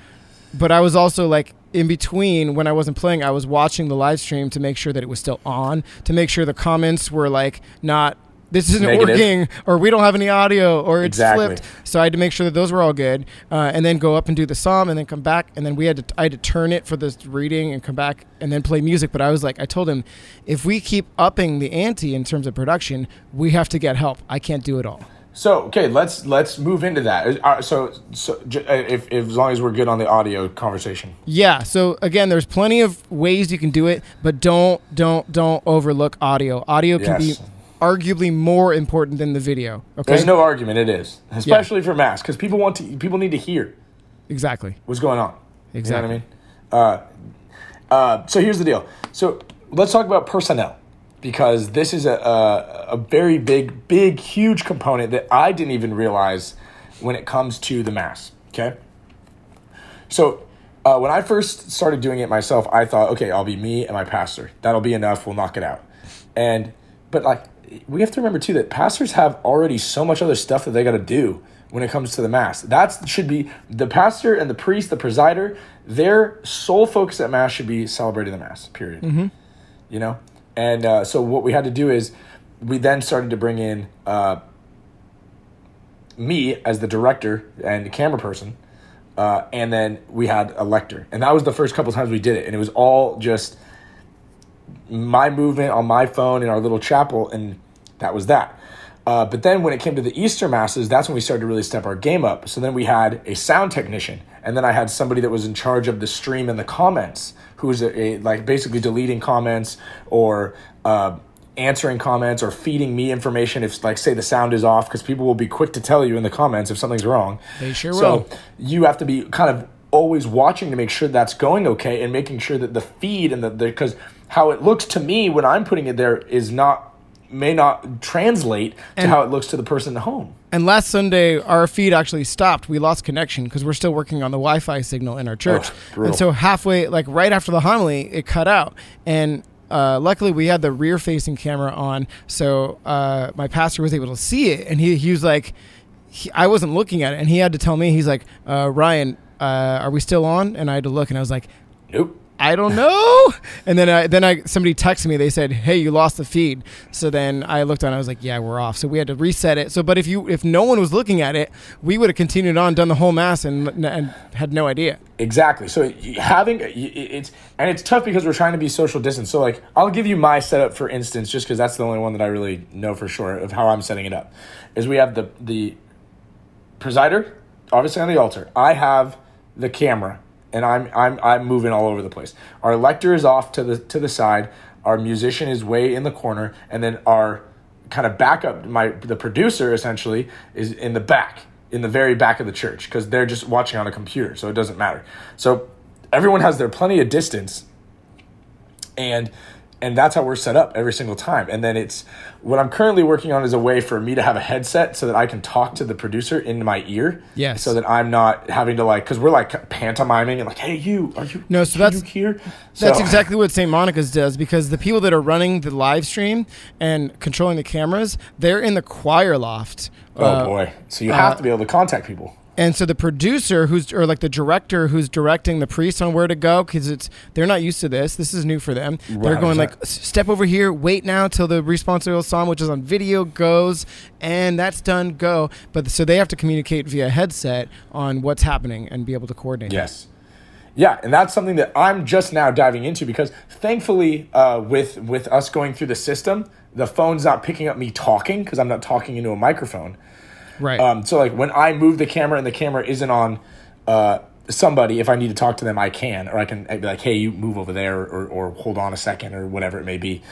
but I was also like in between when I wasn't playing. I was watching the live stream to make sure that it was still on, to make sure the comments were like not. This isn't Negative. working, or we don't have any audio, or it's Exactly. flipped. So I had to make sure that those were all good, uh, and then go up and do the psalm, and then come back, and then we had to I had to turn it for this reading and come back and then play music. But I was like, I told him, if we keep upping the ante in terms of production, we have to get help. I can't do it all. So okay, let's let's move into that. Uh, so so j- uh, if, if as long as we're good on the audio conversation. Yeah. So again, there's plenty of ways you can do it, but don't don't don't overlook audio. Audio can Yes. be arguably more important than the video. Okay. There's no argument. It is, especially for mass, because people want to. People need to hear exactly. what's going on. Exactly. You know what I mean? Uh, uh, so here's the deal. So let's talk about personnel because this is a, a a very big, big, huge component that I didn't even realize when it comes to the mass. Okay. So uh, when I first started doing it myself, I thought, okay, I'll be me and my pastor. That'll be enough. We'll knock it out. And but like we have to remember too that pastors have already so much other stuff that they got to do when it comes to the mass. That should be the pastor and the priest, the presider. Their sole focus at mass should be celebrating the mass. Period. You know. And uh, so what we had to do is we then started to bring in uh, me as the director and camera person. Uh, and then we had a lector, and that was the first couple times we did it, and it was all just my movement on my phone in our little chapel, and that was that. Uh, but then when it came to the Easter masses, that's when we started to really step our game up. So then we had a sound technician, and then I had somebody that was in charge of the stream and the comments, who was a, a, like basically deleting comments or uh, answering comments or feeding me information if like say the sound is off because people will be quick to tell you in the comments if something's wrong. They sure so will. So you have to be kind of always watching to make sure that's going okay and making sure that the feed and the because how it looks to me when I'm putting it there is not may not translate to And- how it looks to the person at home. And last Sunday, our feed actually stopped. We lost connection because we're still working on the Wi-Fi signal in our church. Oh, and so halfway, like right after the homily, it cut out. And uh, luckily, we had the rear-facing camera on, so uh, my pastor was able to see it. And he he was like, he, I wasn't looking at it, and he had to tell me. He's like, uh, Ryan, uh, are we still on? And I had to look, and I was like. Nope. I don't [laughs] know. And then I then I somebody texted me. They said, "Hey, you lost the feed." So then I looked on. I was like, "Yeah, we're off." So we had to reset it. So, but if you if no one was looking at it, we would have continued on, done the whole mass, and, and had no idea. Exactly. So having it's and it's tough because we're trying to be social distance. So like I'll give you my setup for instance, just because that's the only one that I really know for sure of how I'm setting it up. Is we have the the presider obviously on the altar. I have the camera and I'm I'm I'm moving all over the place. Our lector is off to the to the side. Our musician is way in the corner, and then our kind of backup, my the producer essentially is in the back, in the very back of the church, because they're just watching on a computer, so it doesn't matter. So everyone has their plenty of distance, and and that's how we're set up every single time. And then it's what I'm currently working on is a way for me to have a headset so that I can talk to the producer in my ear. Yeah. So that I'm not having to like because we're like pantomiming and like, hey, you are you? No, so that's- here. That's exactly what St. Monica's does because the people that are running the live stream and controlling the cameras, they're in the choir loft. Oh Uh, boy! So you have to be able to contact people. And so the producer, who's or like the director, who's directing the priest on where to go, because it's they're not used to this. This is new for them. They're going like. Step over here, wait now till the responsorial psalm, which is on video, goes, and that's done. Go. But so they have to communicate via headset on what's happening and be able to coordinate. Yes. Yeah, and that's something that I'm just now diving into because thankfully, uh, with with us going through the system, the phone's not picking up me talking because I'm not talking into a microphone. Right. Um, so like when I move the camera and the camera isn't on uh, somebody, if I need to talk to them, I can, or I can I'd be like, hey, you move over there, or, or hold on a second, or whatever it may be.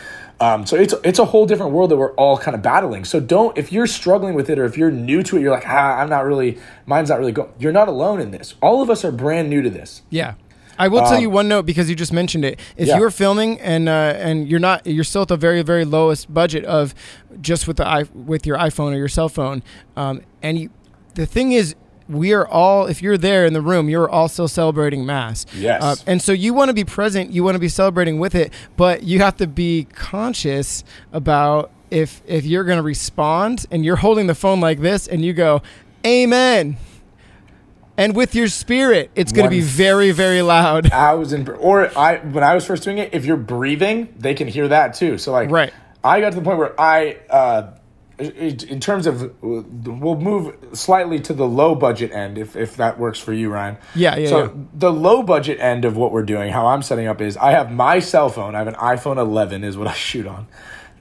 Um, so it's it's a whole different world that we're all kind of battling. So don't if you're struggling with it, or if you're new to it, you're like, ah, I'm not really, mine's not really going. You're not alone in this. All of us are brand new to this. Yeah. I will tell you one note because you just mentioned it. If Um, Yeah. you're filming and uh, and you're not, you're still at the very very lowest budget of just with the i with your iPhone or your cell phone, um, and you, the thing is, we are all if you're there in the room you're all still celebrating mass Yes. Uh, and so you want to be present you want to be celebrating with it but you have to be conscious about if if you're going to respond and you're holding the phone like this and you go amen and with your spirit it's going to be very very loud [laughs] thousand or I when I was first doing it, if you're breathing, they can hear that too. So like, Right. I got to the point where I, uh, in terms of, we'll move slightly to the low budget end if if that works for you, Ryan. Yeah, yeah, So yeah. the low budget end of what we're doing, how I'm setting up is I have my cell phone. I have an iPhone 11 is what I shoot on.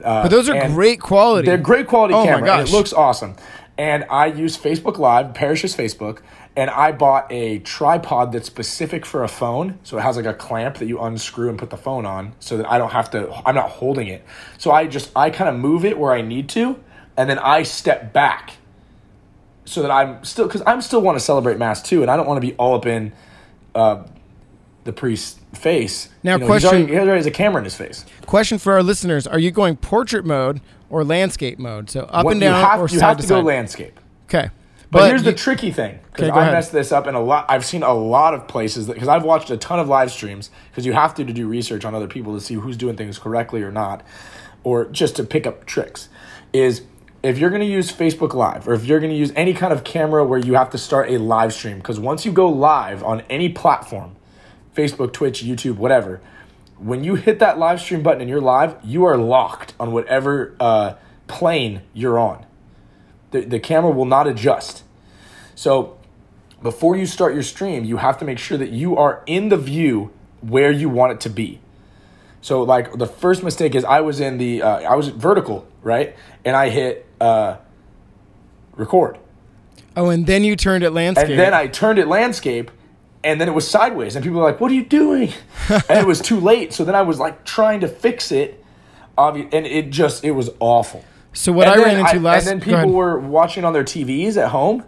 Uh, but those are great quality they're great quality Oh camera. it looks awesome. And I use Facebook Live, Parish's Facebook, and I bought a tripod that's specific for a phone. So it has like a clamp that you unscrew and put the phone on so that I don't have to I'm not holding it. So I just I kind of move it where I need to and then I step back so that I'm still cuz I'm still want to celebrate mass too and I don't want to be all up in uh, the priest's face. Now, You know, question- he already has a camera in his face. question for our listeners are you going portrait mode or landscape mode so up What- and down you have, or you side have to to go side landscape. okay But, here's you- the tricky thing because Okay, I ahead. messed this up in a lot. I've seen a lot of places because I've watched a ton of live streams because you have to to do research on other people to see who's doing things correctly or not, or just to pick up tricks. Is if you're going to use Facebook Live or if you're going to use any kind of camera where you have to start a live stream because once you go live on any platform, Facebook, Twitch, YouTube, whatever, when you hit that live stream button and you're live, you are locked on whatever uh, plane you're on. The, the camera will not adjust. So before you start your stream, you have to make sure that you are in the view where you want it to be. So like the first mistake is I was in the uh, I was vertical right, and I hit uh, record, oh and then you turned it landscape and then I turned it landscape, and then it was sideways, and people were like, "What are you doing?" [laughs] and it was too late. So then I was like trying to fix it, and it just it was awful. so what And i ran into last and then people were watching on their TVs at home,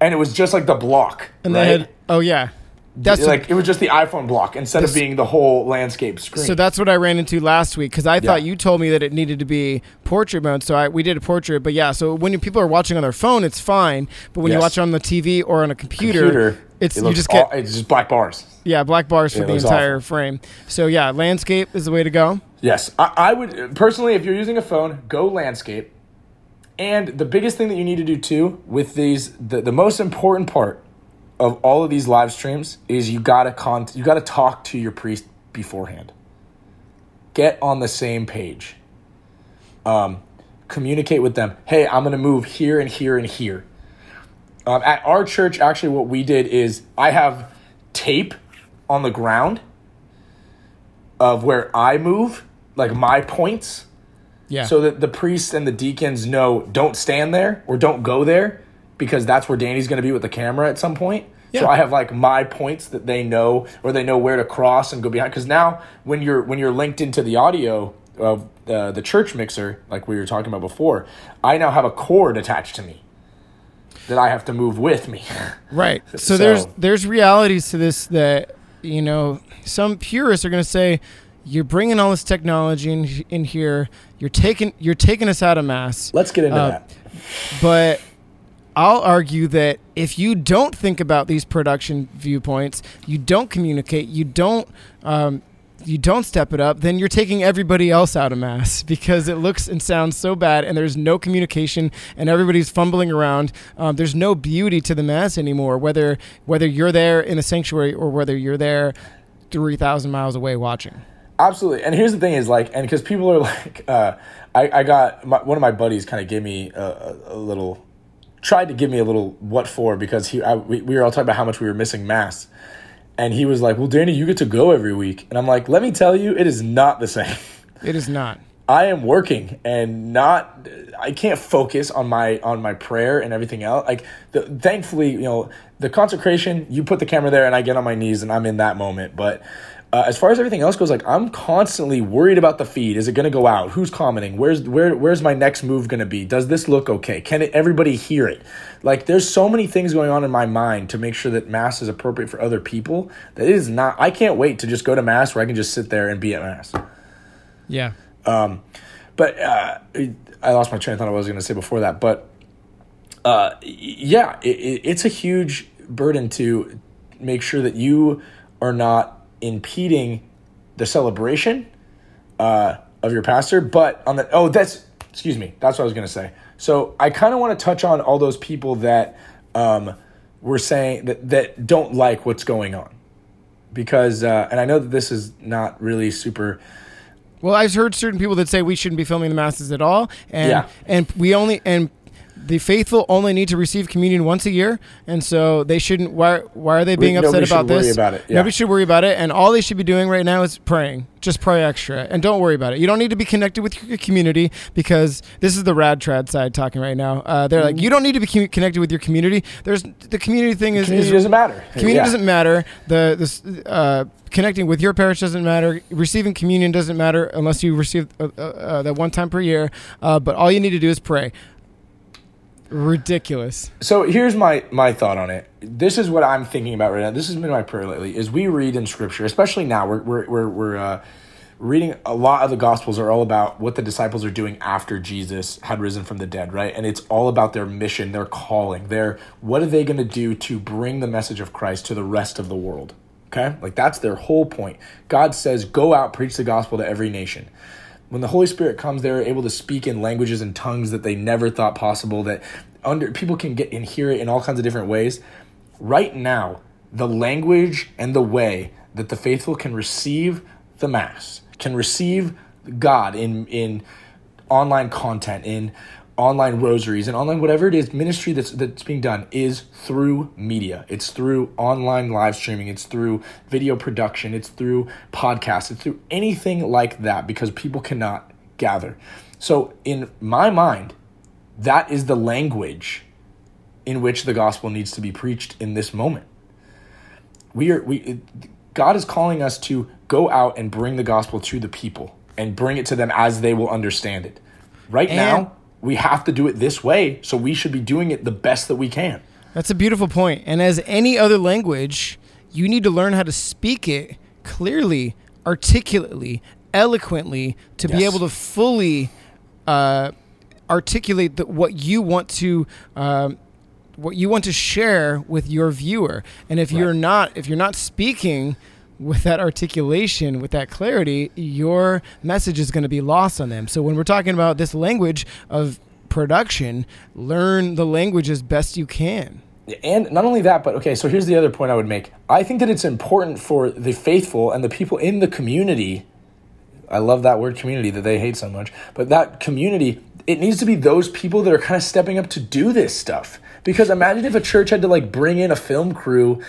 and it was just like the block, and right? they had oh yeah that's like it was just the iPhone block instead of being the whole landscape screen. So that's what I ran into last week because I thought Yeah. you told me that it needed to be portrait mode. So I, we did a portrait, but yeah. So when you- people are watching on their phone, it's fine. But when you watch it on the TV or on a computer, computer, it's it you just get it's just black bars. yeah black bars for Yeah, the entire frame. So yeah, landscape is the way to go. Yes, I, I would personally, if you're using a phone, go landscape. And the biggest thing that you need to do too with these, the, the most important part of all of these live streams is you gotta con- you gotta talk to your priest beforehand. Get on the same page. Um, communicate with them. Hey, I'm gonna move here and here and here. Um, at our church, actually, what we did is I have tape on the ground of where I move, like my points, Yeah. so that the priests and the deacons know don't stand there or don't go there because that's where Danny's going to be with the camera at some point. Yeah. So I have like my points that they know or they know where to cross and go behind because now when you're when you're linked into the audio of the the church mixer like we were talking about before, I now have a cord attached to me that I have to move with me. [laughs] Right. So, So- there's there's realities to this that you know some purists are going to say you're bringing all this technology in, in here. You're taking you're taking us out of mass. Let's get into Uh, that. But I'll argue that if you don't think about these production viewpoints, you don't communicate, you don't um, you don't step it up, then you're taking everybody else out of mass because it looks and sounds so bad, and there's no communication, and everybody's fumbling around. Um, there's no beauty to the mass anymore, whether whether you're there in the sanctuary or whether you're there three thousand miles away watching. Absolutely. And here's the thing is like, and because people are [laughs] like, uh, I, I got my, one of my buddies kind of gave me a, a, a little, tried to give me a little what for because he, I, we, we were all talking about how much we were missing mass. And he was like, well, Danny, you get to go every week. And I'm like, let me tell you, it is not the [laughs] same. It is not. I am working and not I can't focus on my on my prayer and everything else. Like the, thankfully, you know, the consecration, you put the camera there and I get on my knees and I'm in that moment. But uh, as far as everything else goes, like I'm constantly worried about the feed. Is it going to go out? Who's commenting? Where's where where's my next move going to be? Does this look okay? Can it, everybody hear it? Like there's so many things going on in my mind to make sure that mass is appropriate for other people. That it is not. I can't wait to just go to mass where I can just sit there and be at mass. Yeah. Um, But uh, I lost my train of thought. I was going to say before that, but uh, yeah, it, it, it's a huge burden to make sure that you are not impeding the celebration uh, of your pastor. But on the oh, that's excuse me, that's what I was gonna say. So I kind of want to touch on all those people that um, were saying that that don't like what's going on because uh, and I know that this is not really super. Well, I've heard certain people that say we shouldn't be filming the masses at all, and Yeah. and we only and the faithful only need to receive communion once a year, and so they shouldn't. Why why are they being upset nobody should about this? worry about it, yeah. Nobody should worry about it, and all they should be doing right now is praying. Just pray extra, and don't worry about it. You don't need to be connected with your community because this is the rad trad side talking right now. Uh, they're like, you don't need to be connected with your community. There's the community thing is, Community is doesn't matter. Community Yeah. doesn't matter. The this uh, connecting with your parish doesn't matter. Receiving communion doesn't matter unless you receive uh, uh, uh, that one time per year. Uh, but all you need to do is pray. Ridiculous. So here's my my thought on it. This is what I'm thinking about right now. This has been my prayer lately. Is we read in Scripture, especially now, we're we're we're, we're uh, reading a lot of the Gospels are all about what the disciples are doing after Jesus had risen from the dead, right? And it's all about their mission, their calling, their what are they going to do to bring the message of Christ to the rest of the world? Okay, like that's their whole point. God says, "Go out, preach the gospel to every nation." When the Holy Spirit comes, they're able to speak in languages and tongues that they never thought possible. That under people can get and hear it in all kinds of different ways. Right now, the language and the way that the faithful can receive the Mass, can receive God in in online content, in online rosaries, and online whatever it is, ministry that's that's being done is through media. It's through online live streaming. It's through video production. It's through podcasts. It's through anything like that because people cannot gather. So in my mind, that is the language in which the gospel needs to be preached in this moment. We are we God is calling us to go out and bring the gospel to the people and bring it to them as they will understand it. Right And- now, we have to do it this way, so we should be doing it the best that we can. That's a beautiful point. And as any other language, you need to learn how to speak it clearly, articulately, eloquently to be able to fully uh, articulate the, what you want to. Um, what you want to share with your viewer and if you're not if you're not speaking with that articulation with that clarity your message is going to be lost on them so when we're talking about this language of production learn the language as best you can And not only that, but okay, so here's the other point I would make. I think that it's important for the faithful and the people in the community. I love that word community that they hate so much, but that community, it needs to be those people that are kind of stepping up to do this stuff. Because imagine if a church had to like bring in a film crew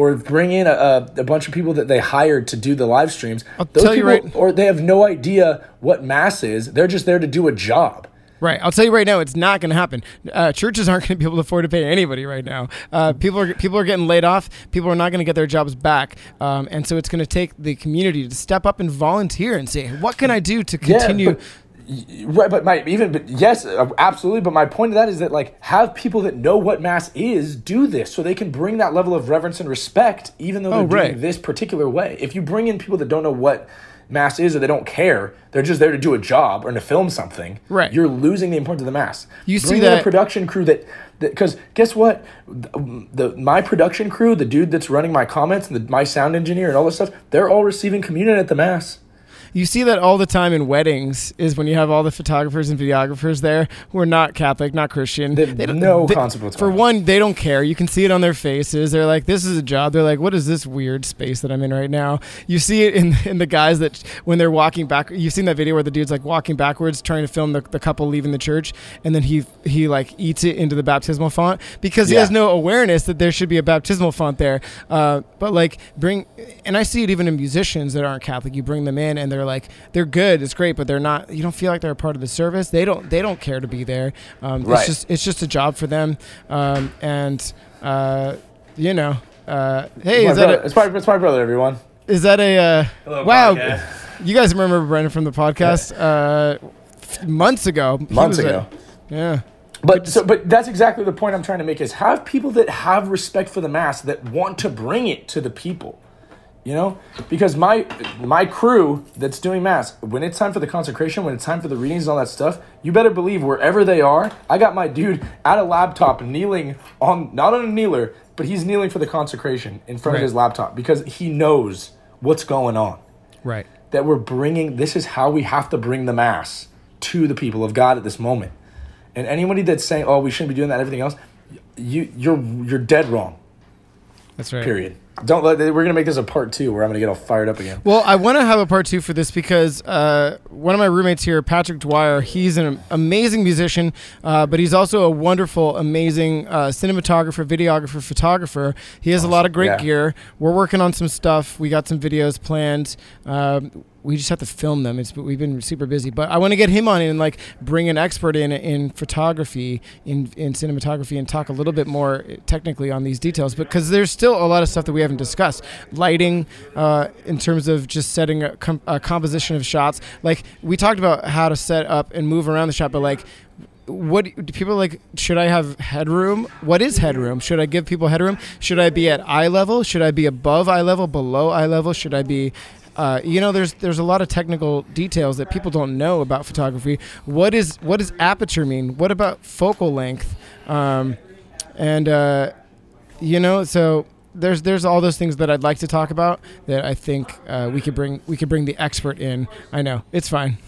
or bring in a, a, bunch of people that they hired to do the live streams. I'll Those tell you right- or they have no idea what mass is. They're just there to do a job. Right. I'll tell you right now, it's not going to happen. Uh, churches aren't going to be able to afford to pay anybody right now. Uh, people are people are getting laid off. People are not going to get their jobs back, um, and so it's going to take the community to step up and volunteer and say, "What can I do to continue?" but- y- right, but my even but yes, uh, absolutely. But my point of that is that like have people that know what mass is do this so they can bring that level of reverence and respect, even though they're Oh, doing this particular way. If you bring in people that don't know what mass is or they don't care, they're just there to do a job or to film something. Right. you're losing the importance of the mass. You see bring in a that- production crew that. Because guess what, the, the my production crew, the dude that's running my comments, and the, my sound engineer, and all this stuff, they're all receiving communion at the mass. You see that all the time in weddings is when you have all the photographers and videographers there who are not Catholic, not Christian. They don't- no what's For one, they don't care. You can see it on their faces. They're like, "This is a job." They're like, "What is this weird space that I'm in right now?" You see it in in the guys that when they're walking back. You've seen that video where the dude's like walking backwards, trying to film the, the couple leaving the church, and then he he like eats it into the baptismal font because he Yeah. has no awareness that there should be a baptismal font there. Uh, but like bring, and I see it even in musicians that aren't Catholic. You bring them in, and they're like, they're good, it's great, but they're not. You don't feel like they're a part of the service. They don't. They don't care to be there. Um, Right. It's just it's just a job for them, um, and uh, you know. Uh, hey, my is that brother, a, it's, my, it's my brother, everyone. is that a uh, Hello, wow? podcast. You guys remember Brendan from the podcast uh, months ago? Months was a- ago. yeah. But so, but that's exactly the point I'm trying to make is have people that have respect for the mass that want to bring it to the people. You know, because my my crew that's doing mass, when it's time for the consecration, when it's time for the readings and all that stuff, you better believe wherever they are, I got my dude at a laptop kneeling on not on a kneeler, but he's kneeling for the consecration in front Right. of his laptop because he knows what's going on. Right. That we're bringing this is how we have to bring the mass to the people of God at this moment. And anybody that's saying, "Oh, we shouldn't be doing that," everything else, you you're you're dead wrong. That's right. Period. Don't let. We're gonna make this a part two where I'm gonna get all fired up again. Well, I want to have a part two for this because uh, one of my roommates here, Patrick Dwyer, he's an amazing musician, uh, but he's also a wonderful, amazing uh, cinematographer, videographer, photographer. He has a lot of great Yeah. gear. We're working on some stuff. We got some videos planned. Um, we just have to film them. It's we've been super busy, but I want to get him on and like bring an expert in in photography, in in cinematography, and talk a little bit more technically on these details. Because there's still a lot of stuff that we haven't discussed, lighting, uh, in terms of just setting a, com- a composition of shots. Like we talked about how to set up and move around the shot, but like what people like should i have headroom what is headroom should i give people headroom should i be at eye level should i be above eye level below eye level should i be uh, you know there's there's a lot of technical details that people don't know about photography what is what does aperture mean what about focal length um, and uh, you know so there's there's all those things that I'd like to talk about that I think uh, we could bring we could bring the expert in. I know it's fine,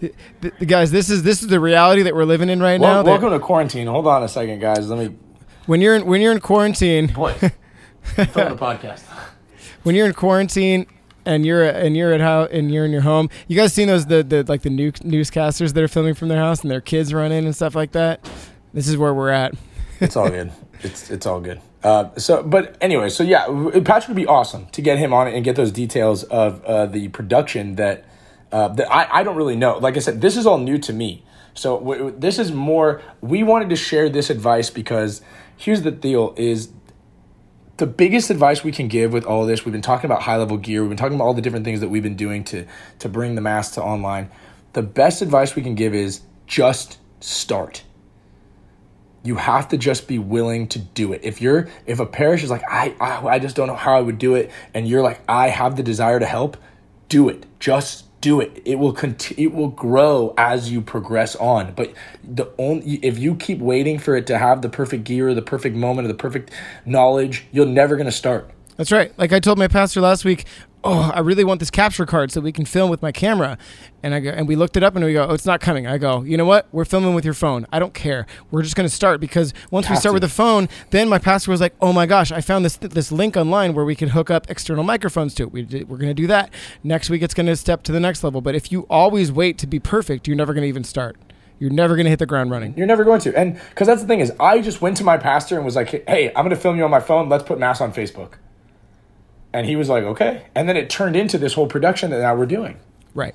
The- the guys. This is this is the reality that we're living in right now. Wel- that welcome to quarantine. Hold on a second, guys. Let me. when you're in when you're in quarantine, Boy, [laughs] film the podcast. when you're in quarantine and you're and you're at how and you're in your home. You guys seen those the, the like the new, newscasters that are filming from their house and their kids run in and stuff like that. This is where we're at. It's all good. It's it's all good. Uh, so, but anyway, so yeah, Patrick would be awesome to get him on it and get those details of uh, the production that uh, that I, I don't really know. Like I said, this is all new to me. So w- this is more. We wanted to share this advice because here's the deal: is the biggest advice we can give with all this. We've been talking about high level gear. We've been talking about all the different things that we've been doing to to bring the mass to online. The best advice we can give is just start you have to just be willing to do it. If you're if a parish is like I, I I just don't know how I would do it and you're like I have the desire to help, do it. Just do it. It will continue it will grow as you progress on. But the only if you keep waiting for it to have the perfect gear, the perfect moment, or the perfect knowledge, you're never going to start. That's right. Like I told my pastor last week, oh, I really want this capture card so we can film with my camera. And I go, and we looked it up and we go, oh, it's not coming. I go, you know what? We're filming with your phone. I don't care. We're just going to start because once we start with the phone, then my pastor was like, oh my gosh, I found this this link online where we can hook up external microphones to it. We did, we're going to do that. Next week, it's going to step to the next level. But if you always wait to be perfect, you're never going to even start. You're never going to hit the ground running. You're never going to. And because that's the thing is, I just went to my pastor and was like, "Hey, I'm going to film you on my phone. Let's put mass on Facebook." And he was like, "Okay." And then it turned into this whole production that now we're doing. Right.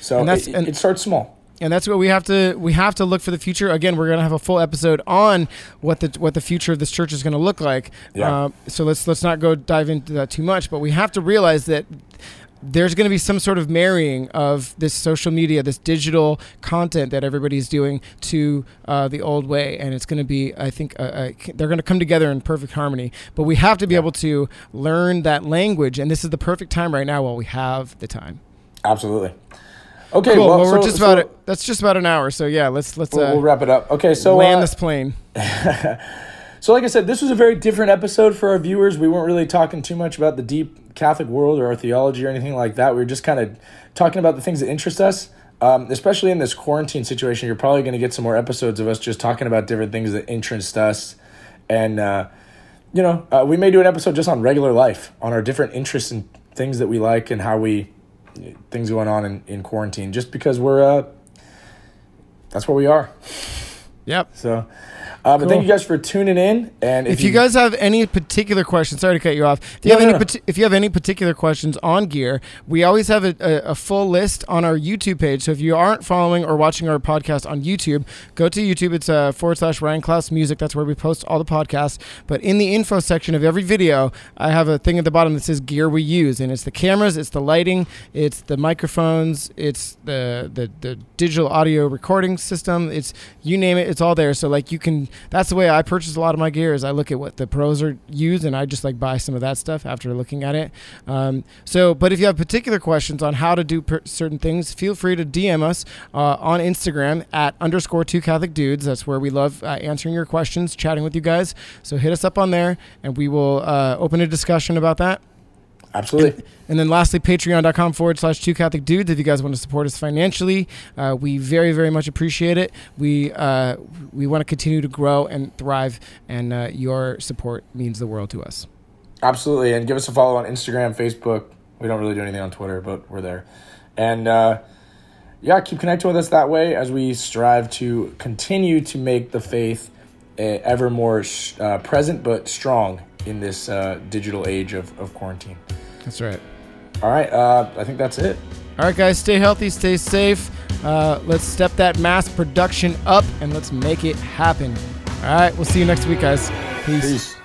So And that's- it, and- it starts small. and that's what we have to we have to look for the future again we're going to have a full episode on what the what the future of this church is going to look like Yeah. uh, so let's let's not go dive into that too much but we have to realize that there's going to be some sort of marrying of this social media, this digital content that everybody's doing to uh, the old way, and it's going to be, I think, uh, uh, they're going to come together in perfect harmony. But we have to be able to learn that language, and this is the perfect time right now while we have the time. Absolutely. Okay, Cool. well, Well, we're so- just about so. That's just about an hour. So yeah, let's let's We'll, uh, we'll wrap it up. Okay, so land uh, this plane. [laughs] So, like I said, this was a very different episode for our viewers. We weren't really talking too much about the deep Catholic world or our theology or anything like that. We were just kind of talking about the things that interest us. Um, especially in this quarantine situation, you're probably going to get some more episodes of us just talking about different things that interest us. And, uh, you know, uh, we may do an episode just on regular life, on our different interests and things that we like and how we, things going on in, in quarantine, just because we're, uh, that's where we are. Yep. So, uh, but Cool. thank you guys for tuning in. And if, If you guys have any particular questions, sorry to cut you off. If you No, have no, any, no. if you have any particular questions on gear, we always have a, a, a full list on our YouTube page. So if you aren't following or watching our podcast on YouTube, go to YouTube. It's uh, forward slash Ryan Klaus Music. That's where we post all the podcasts. But in the info section of every video, I have a thing at the bottom that says gear we use, and it's the cameras, it's the lighting, it's the microphones, it's the the, the digital audio recording system. It's you name it. it's all there. So like you can. That's the way I purchase a lot of my gear. Is I look at what the pros are use, and I just like buy some of that stuff after looking at it. Um, so, but if you have particular questions on how to do per- certain things, feel free to DM us uh, on Instagram at underscore two Catholic dudes. That's where we love uh, answering your questions, chatting with you guys. So hit us up on there, and we will uh, open a discussion about that. Absolutely. And, and, then lastly, patreon.com forward slash two Catholic dudes. If you guys want to support us financially, uh, we very, very much appreciate it. We, uh, we want to continue to grow and thrive, and uh, your support means the world to us. Absolutely. And give us a follow on Instagram, Facebook. We don't really do anything on Twitter, but we're there. And uh, yeah, keep connecting with us that way as we strive to continue to make the faith uh, ever more uh, present but strong in this digital age of, of quarantine. That's right. All right. Uh, I think that's it. All right, guys. Stay healthy. Stay safe. Uh, let's step that mass production up and let's make it happen. All right. We'll see you next week, guys. Peace. Peace.